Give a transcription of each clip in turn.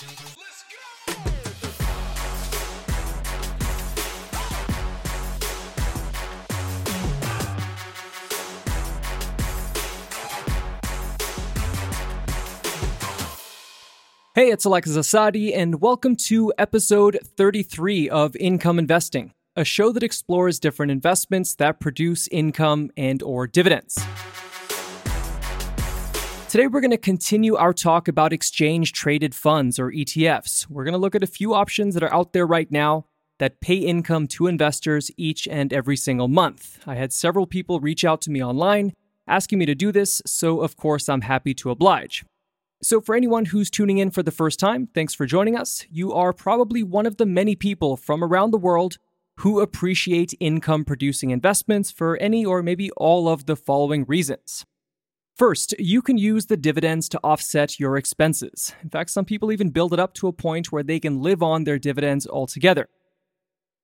Hey, it's Alexis Assadi, and welcome to episode 33 of Income Investing, a show that explores different investments that produce income and or dividends. Today we're going to continue our talk about exchange traded funds or ETFs. We're going to look at a few options that are out there right now that pay income to investors each and every single month. I had several people reach out to me online asking me to do this, so of course I'm happy to oblige. So, for anyone who's tuning in for the first time, thanks for joining us. You are probably one of the many people from around the world who appreciate income producing investments for any or maybe all of the following reasons. First, you can use the dividends to offset your expenses. In fact, some people even build it up to a point where they can live on their dividends altogether.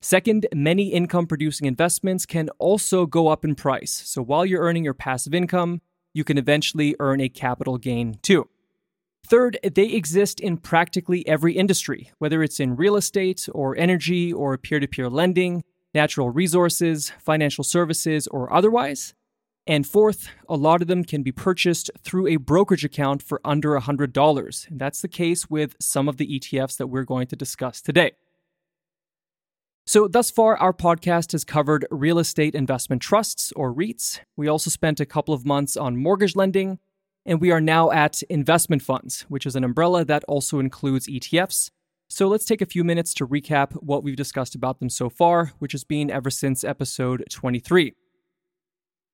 Second, many income producing investments can also go up in price. So while you're earning your passive income, you can eventually earn a capital gain too. Third, they exist in practically every industry, whether it's in real estate or energy or peer to peer lending, natural resources, financial services, or otherwise. And fourth, a lot of them can be purchased through a brokerage account for under $100. And that's the case with some of the ETFs that we're going to discuss today. So, thus far, our podcast has covered real estate investment trusts or REITs. We also spent a couple of months on mortgage lending, and we are now at investment funds, which is an umbrella that also includes ETFs. So let's take a few minutes to recap what we've discussed about them so far, which has been ever since episode 23.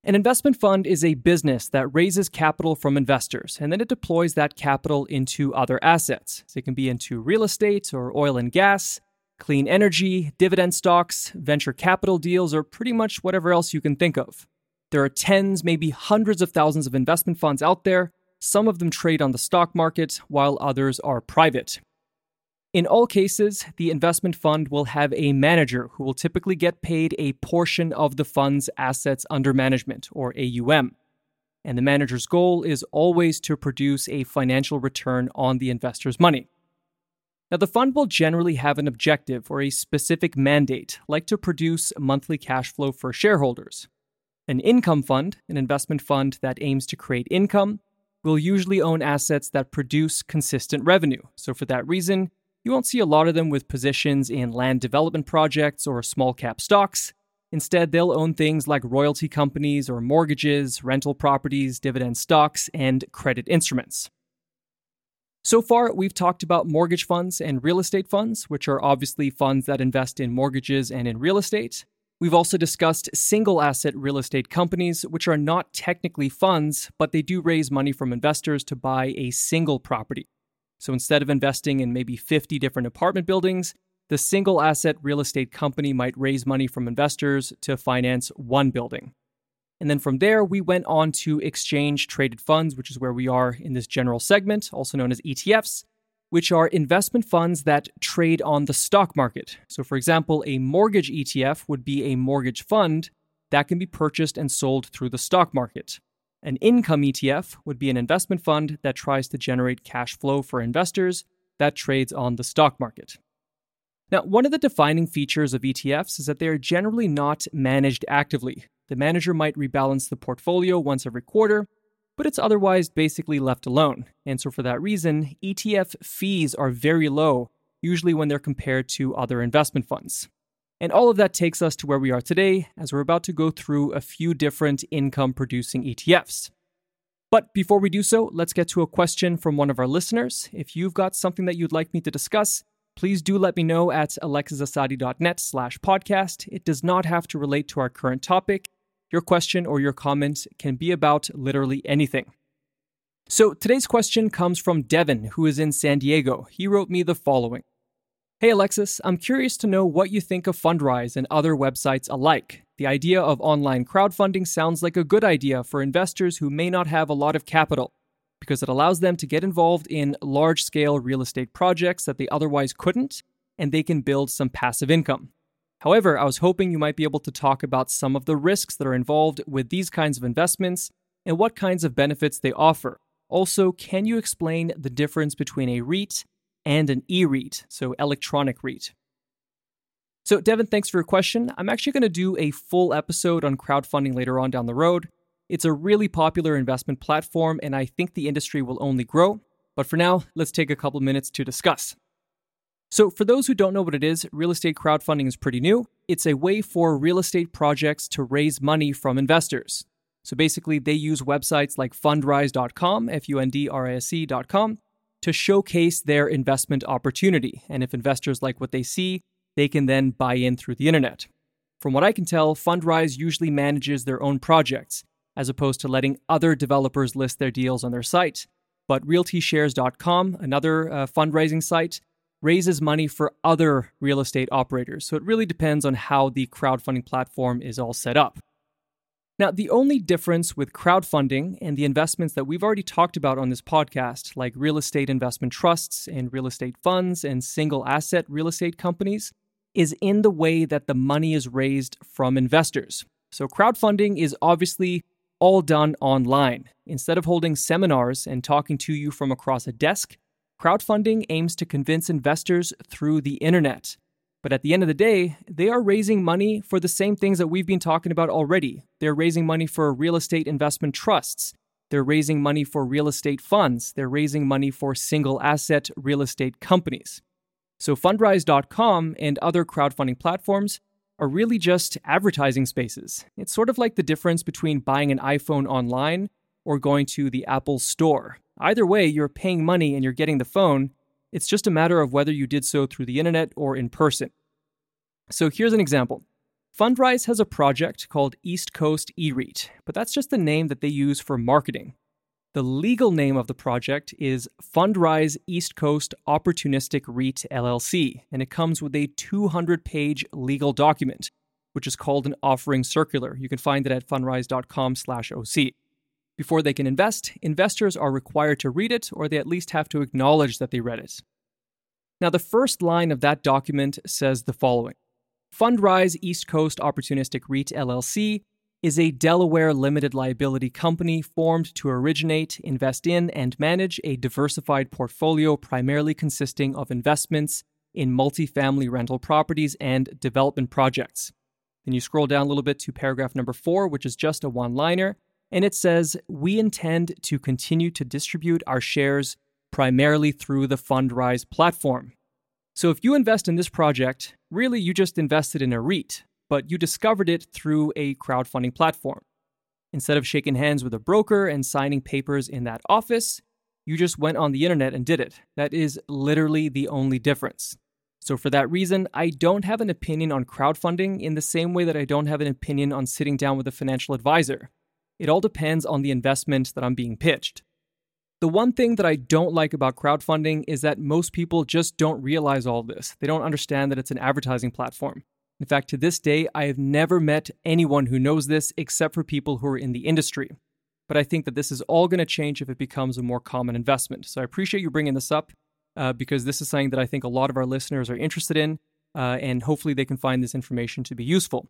An investment fund is a business that raises capital from investors and then it deploys that capital into other assets. So it can be into real estate or oil and gas, clean energy, dividend stocks, venture capital deals, or pretty much whatever else you can think of. There are tens, maybe hundreds of thousands of investment funds out there. Some of them trade on the stock market, while others are private. In all cases, the investment fund will have a manager who will typically get paid a portion of the fund's assets under management, or AUM. And the manager's goal is always to produce a financial return on the investor's money. Now, the fund will generally have an objective or a specific mandate, like to produce monthly cash flow for shareholders. An income fund, an investment fund that aims to create income, will usually own assets that produce consistent revenue. So, for that reason, you won't see a lot of them with positions in land development projects or small cap stocks. Instead, they'll own things like royalty companies or mortgages, rental properties, dividend stocks, and credit instruments. So far, we've talked about mortgage funds and real estate funds, which are obviously funds that invest in mortgages and in real estate. We've also discussed single asset real estate companies, which are not technically funds, but they do raise money from investors to buy a single property. So instead of investing in maybe 50 different apartment buildings, the single asset real estate company might raise money from investors to finance one building. And then from there, we went on to exchange traded funds, which is where we are in this general segment, also known as ETFs which are investment funds that trade on the stock market. So, for example, a mortgage ETF would be a mortgage fund that can be purchased and sold through the stock market. An income ETF would be an investment fund that tries to generate cash flow for investors that trades on the stock market. Now, one of the defining features of ETFs is that they are generally not managed actively. The manager might rebalance the portfolio once every quarter, but it's otherwise basically left alone. And so, for that reason, ETF fees are very low, usually when they're compared to other investment funds. And all of that takes us to where we are today, as we're about to go through a few different income producing ETFs. But before we do so, let's get to a question from one of our listeners. If you've got something that you'd like me to discuss, please do let me know at alexisassadi.net slash podcast. It does not have to relate to our current topic. Your question or your comment can be about literally anything. So today's question comes from Devin, who is in San Diego. He wrote me the following Hey Alexis, I'm curious to know what you think of Fundrise and other websites alike. The idea of online crowdfunding sounds like a good idea for investors who may not have a lot of capital, because it allows them to get involved in large scale real estate projects that they otherwise couldn't, and they can build some passive income. However, I was hoping you might be able to talk about some of the risks that are involved with these kinds of investments and what kinds of benefits they offer. Also, can you explain the difference between a REIT and an e REIT, so electronic REIT. So, Devin, thanks for your question. I'm actually going to do a full episode on crowdfunding later on down the road. It's a really popular investment platform, and I think the industry will only grow. But for now, let's take a couple minutes to discuss. So, for those who don't know what it is, real estate crowdfunding is pretty new. It's a way for real estate projects to raise money from investors. So, basically, they use websites like fundrise.com, F U N D R I S E.com, to showcase their investment opportunity. And if investors like what they see, they can then buy in through the internet. From what I can tell, Fundrise usually manages their own projects, as opposed to letting other developers list their deals on their site. But RealtyShares.com, another uh, fundraising site, raises money for other real estate operators. So it really depends on how the crowdfunding platform is all set up. Now, the only difference with crowdfunding and the investments that we've already talked about on this podcast, like real estate investment trusts and real estate funds and single asset real estate companies, is in the way that the money is raised from investors. So, crowdfunding is obviously all done online. Instead of holding seminars and talking to you from across a desk, crowdfunding aims to convince investors through the internet. But at the end of the day, they are raising money for the same things that we've been talking about already. They're raising money for real estate investment trusts. They're raising money for real estate funds. They're raising money for single asset real estate companies. So, Fundrise.com and other crowdfunding platforms are really just advertising spaces. It's sort of like the difference between buying an iPhone online or going to the Apple Store. Either way, you're paying money and you're getting the phone. It's just a matter of whether you did so through the internet or in person. So here's an example. Fundrise has a project called East Coast eREIT, but that's just the name that they use for marketing. The legal name of the project is Fundrise East Coast Opportunistic REIT LLC, and it comes with a 200 page legal document, which is called an offering circular. You can find it at fundrise.com/oc. Before they can invest, investors are required to read it, or they at least have to acknowledge that they read it. Now, the first line of that document says the following Fundrise East Coast Opportunistic REIT LLC is a Delaware limited liability company formed to originate, invest in, and manage a diversified portfolio primarily consisting of investments in multifamily rental properties and development projects. Then you scroll down a little bit to paragraph number four, which is just a one liner, and it says, We intend to continue to distribute our shares primarily through the Fundrise platform. So if you invest in this project, really you just invested in a REIT, but you discovered it through a crowdfunding platform. Instead of shaking hands with a broker and signing papers in that office, you just went on the internet and did it. That is literally the only difference. So, for that reason, I don't have an opinion on crowdfunding in the same way that I don't have an opinion on sitting down with a financial advisor. It all depends on the investment that I'm being pitched. The one thing that I don't like about crowdfunding is that most people just don't realize all this. They don't understand that it's an advertising platform. In fact, to this day, I have never met anyone who knows this except for people who are in the industry. But I think that this is all going to change if it becomes a more common investment. So I appreciate you bringing this up uh, because this is something that I think a lot of our listeners are interested in, uh, and hopefully they can find this information to be useful.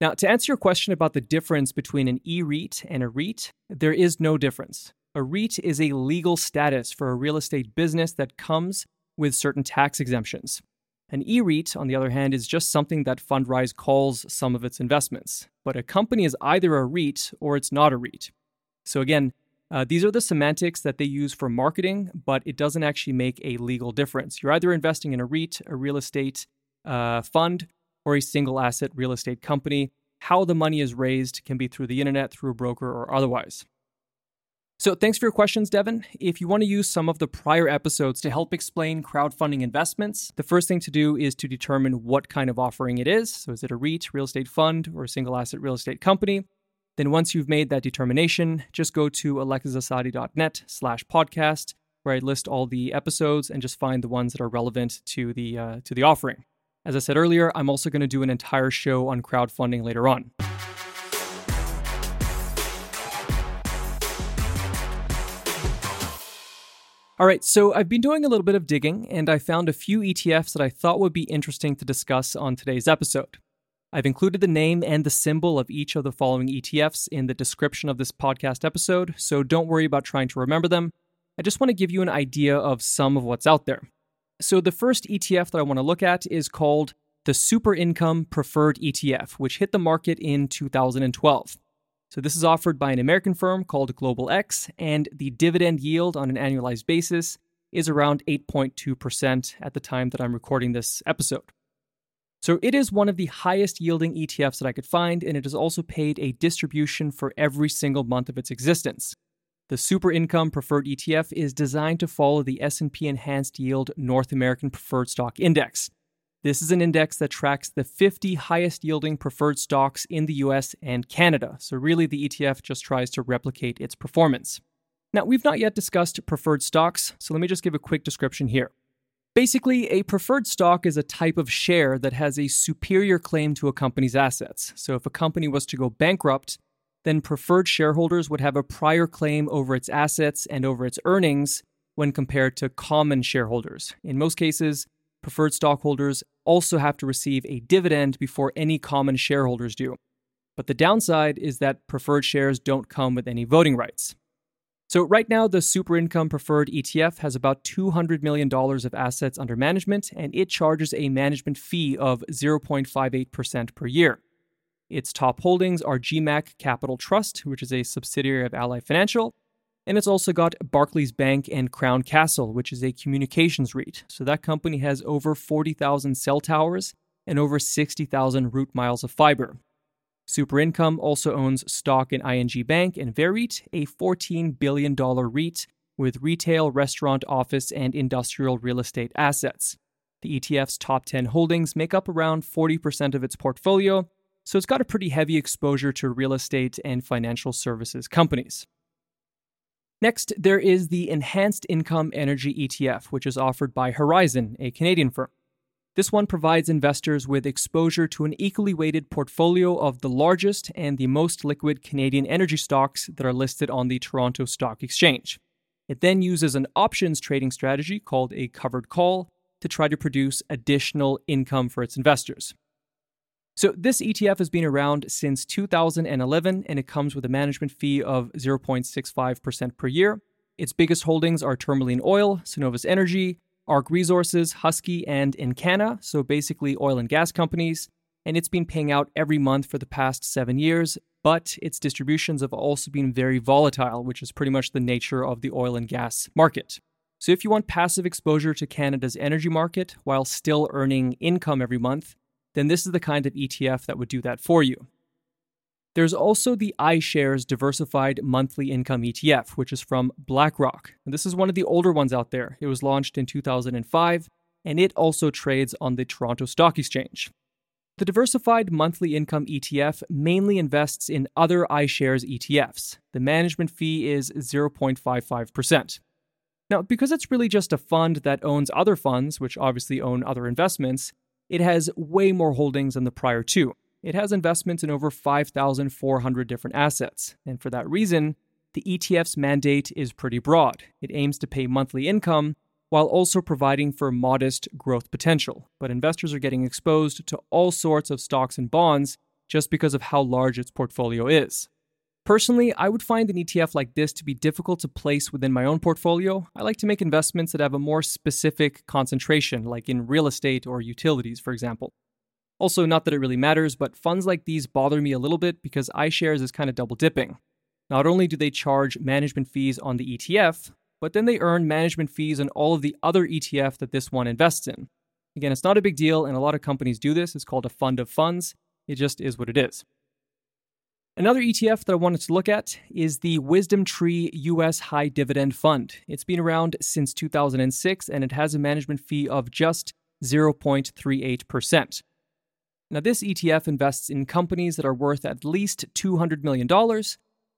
Now, to answer your question about the difference between an e REIT and a REIT, there is no difference. A REIT is a legal status for a real estate business that comes with certain tax exemptions. An e REIT, on the other hand, is just something that Fundrise calls some of its investments. But a company is either a REIT or it's not a REIT. So, again, uh, these are the semantics that they use for marketing, but it doesn't actually make a legal difference. You're either investing in a REIT, a real estate uh, fund, or a single asset real estate company. How the money is raised can be through the internet, through a broker, or otherwise. So, thanks for your questions, Devin. If you want to use some of the prior episodes to help explain crowdfunding investments, the first thing to do is to determine what kind of offering it is. So, is it a REIT, real estate fund, or a single asset real estate company? Then, once you've made that determination, just go to alexisassadi.net slash podcast, where I list all the episodes and just find the ones that are relevant to the, uh, to the offering. As I said earlier, I'm also going to do an entire show on crowdfunding later on. All right, so I've been doing a little bit of digging and I found a few ETFs that I thought would be interesting to discuss on today's episode. I've included the name and the symbol of each of the following ETFs in the description of this podcast episode, so don't worry about trying to remember them. I just want to give you an idea of some of what's out there. So, the first ETF that I want to look at is called the Super Income Preferred ETF, which hit the market in 2012. So, this is offered by an American firm called Global X, and the dividend yield on an annualized basis is around 8.2% at the time that I'm recording this episode. So it is one of the highest yielding ETFs that I could find, and it has also paid a distribution for every single month of its existence. The Super Income Preferred ETF is designed to follow the S&P Enhanced Yield North American Preferred Stock Index. This is an index that tracks the 50 highest yielding preferred stocks in the US and Canada. So really the ETF just tries to replicate its performance. Now, we've not yet discussed preferred stocks, so let me just give a quick description here. Basically, a preferred stock is a type of share that has a superior claim to a company's assets. So, if a company was to go bankrupt, then preferred shareholders would have a prior claim over its assets and over its earnings when compared to common shareholders. In most cases, preferred stockholders also have to receive a dividend before any common shareholders do. But the downside is that preferred shares don't come with any voting rights. So, right now, the Super Income Preferred ETF has about $200 million of assets under management, and it charges a management fee of 0.58% per year. Its top holdings are GMAC Capital Trust, which is a subsidiary of Ally Financial, and it's also got Barclays Bank and Crown Castle, which is a communications REIT. So, that company has over 40,000 cell towers and over 60,000 route miles of fiber. Super Income also owns stock in ING Bank and VEREIT, a $14 billion REIT with retail, restaurant, office, and industrial real estate assets. The ETF's top 10 holdings make up around 40% of its portfolio, so it's got a pretty heavy exposure to real estate and financial services companies. Next, there is the Enhanced Income Energy ETF, which is offered by Horizon, a Canadian firm. This one provides investors with exposure to an equally weighted portfolio of the largest and the most liquid Canadian energy stocks that are listed on the Toronto Stock Exchange. It then uses an options trading strategy called a covered call to try to produce additional income for its investors. So, this ETF has been around since 2011 and it comes with a management fee of 0.65% per year. Its biggest holdings are Tourmaline Oil, Cenovus Energy, ARC Resources, Husky, and Encana, so basically oil and gas companies, and it's been paying out every month for the past seven years, but its distributions have also been very volatile, which is pretty much the nature of the oil and gas market. So if you want passive exposure to Canada's energy market while still earning income every month, then this is the kind of ETF that would do that for you. There's also the iShares Diversified Monthly Income ETF, which is from BlackRock. And this is one of the older ones out there. It was launched in 2005, and it also trades on the Toronto Stock Exchange. The Diversified Monthly Income ETF mainly invests in other iShares ETFs. The management fee is 0.55%. Now, because it's really just a fund that owns other funds, which obviously own other investments, it has way more holdings than the prior two. It has investments in over 5,400 different assets, and for that reason, the ETF's mandate is pretty broad. It aims to pay monthly income while also providing for modest growth potential. But investors are getting exposed to all sorts of stocks and bonds just because of how large its portfolio is. Personally, I would find an ETF like this to be difficult to place within my own portfolio. I like to make investments that have a more specific concentration, like in real estate or utilities, for example. Also, not that it really matters, but funds like these bother me a little bit because iShares is kind of double dipping. Not only do they charge management fees on the ETF, but then they earn management fees on all of the other ETF that this one invests in. Again, it's not a big deal, and a lot of companies do this. It's called a fund of funds. It just is what it is. Another ETF that I wanted to look at is the WisdomTree US High Dividend Fund. It's been around since 2006 and it has a management fee of just 0.38%. Now, this ETF invests in companies that are worth at least $200 million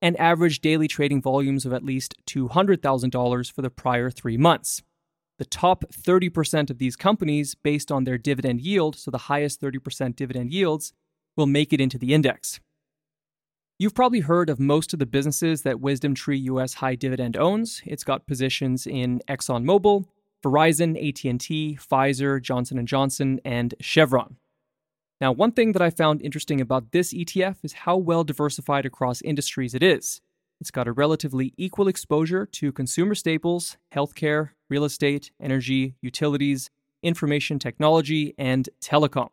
and average daily trading volumes of at least $200,000 for the prior three months. The top 30% of these companies, based on their dividend yield, so the highest 30% dividend yields, will make it into the index. You've probably heard of most of the businesses that WisdomTree US High Dividend owns. It's got positions in ExxonMobil, Verizon, AT&T, Pfizer, Johnson & Johnson, and Chevron. Now, one thing that I found interesting about this ETF is how well diversified across industries it is. It's got a relatively equal exposure to consumer staples, healthcare, real estate, energy, utilities, information technology, and telecom.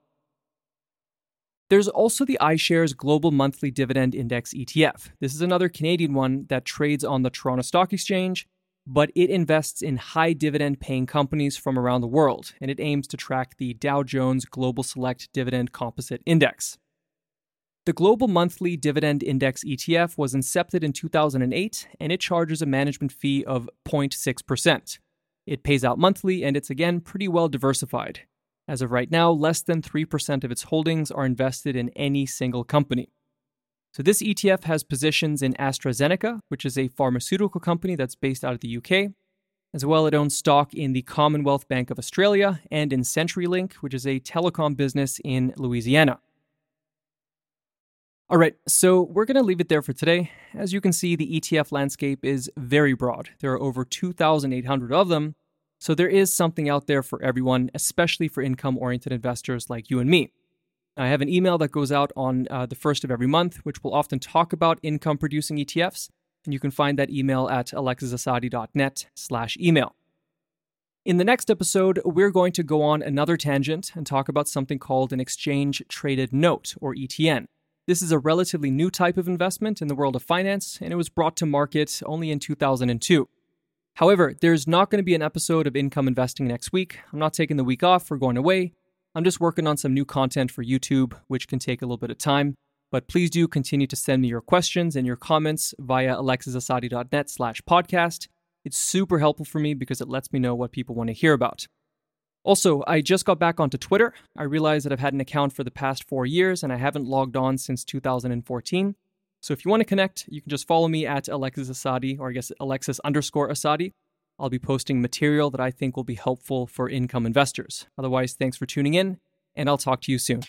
There's also the iShares Global Monthly Dividend Index ETF. This is another Canadian one that trades on the Toronto Stock Exchange, but it invests in high dividend paying companies from around the world, and it aims to track the Dow Jones Global Select Dividend Composite Index. The Global Monthly Dividend Index ETF was incepted in 2008, and it charges a management fee of 0.6%. It pays out monthly, and it's again pretty well diversified. As of right now, less than 3% of its holdings are invested in any single company. So, this ETF has positions in AstraZeneca, which is a pharmaceutical company that's based out of the UK. As well, it owns stock in the Commonwealth Bank of Australia and in CenturyLink, which is a telecom business in Louisiana. All right, so we're going to leave it there for today. As you can see, the ETF landscape is very broad. There are over 2,800 of them, so there is something out there for everyone, especially for income oriented investors like you and me. I have an email that goes out on uh, the first of every month, which will often talk about income producing ETFs, and you can find that email at alexisassadi.net slash email. In the next episode, we're going to go on another tangent and talk about something called an exchange traded note, or ETN. This is a relatively new type of investment in the world of finance, and it was brought to market only in 2002. However, there's not going to be an episode of Income Investing next week. I'm not taking the week off or going away. I'm just working on some new content for YouTube, which can take a little bit of time. But please do continue to send me your questions and your comments via alexisassadi.net slash podcast. It's super helpful for me because it lets me know what people want to hear about. Also, I just got back onto Twitter. I realized that I've had an account for the past four years and I haven't logged on since 2014. So if you want to connect, you can just follow me at Alexis Assadi, or I guess Alexis underscore Assadi. I'll be posting material that I think will be helpful for income investors. Otherwise, thanks for tuning in, and I'll talk to you soon.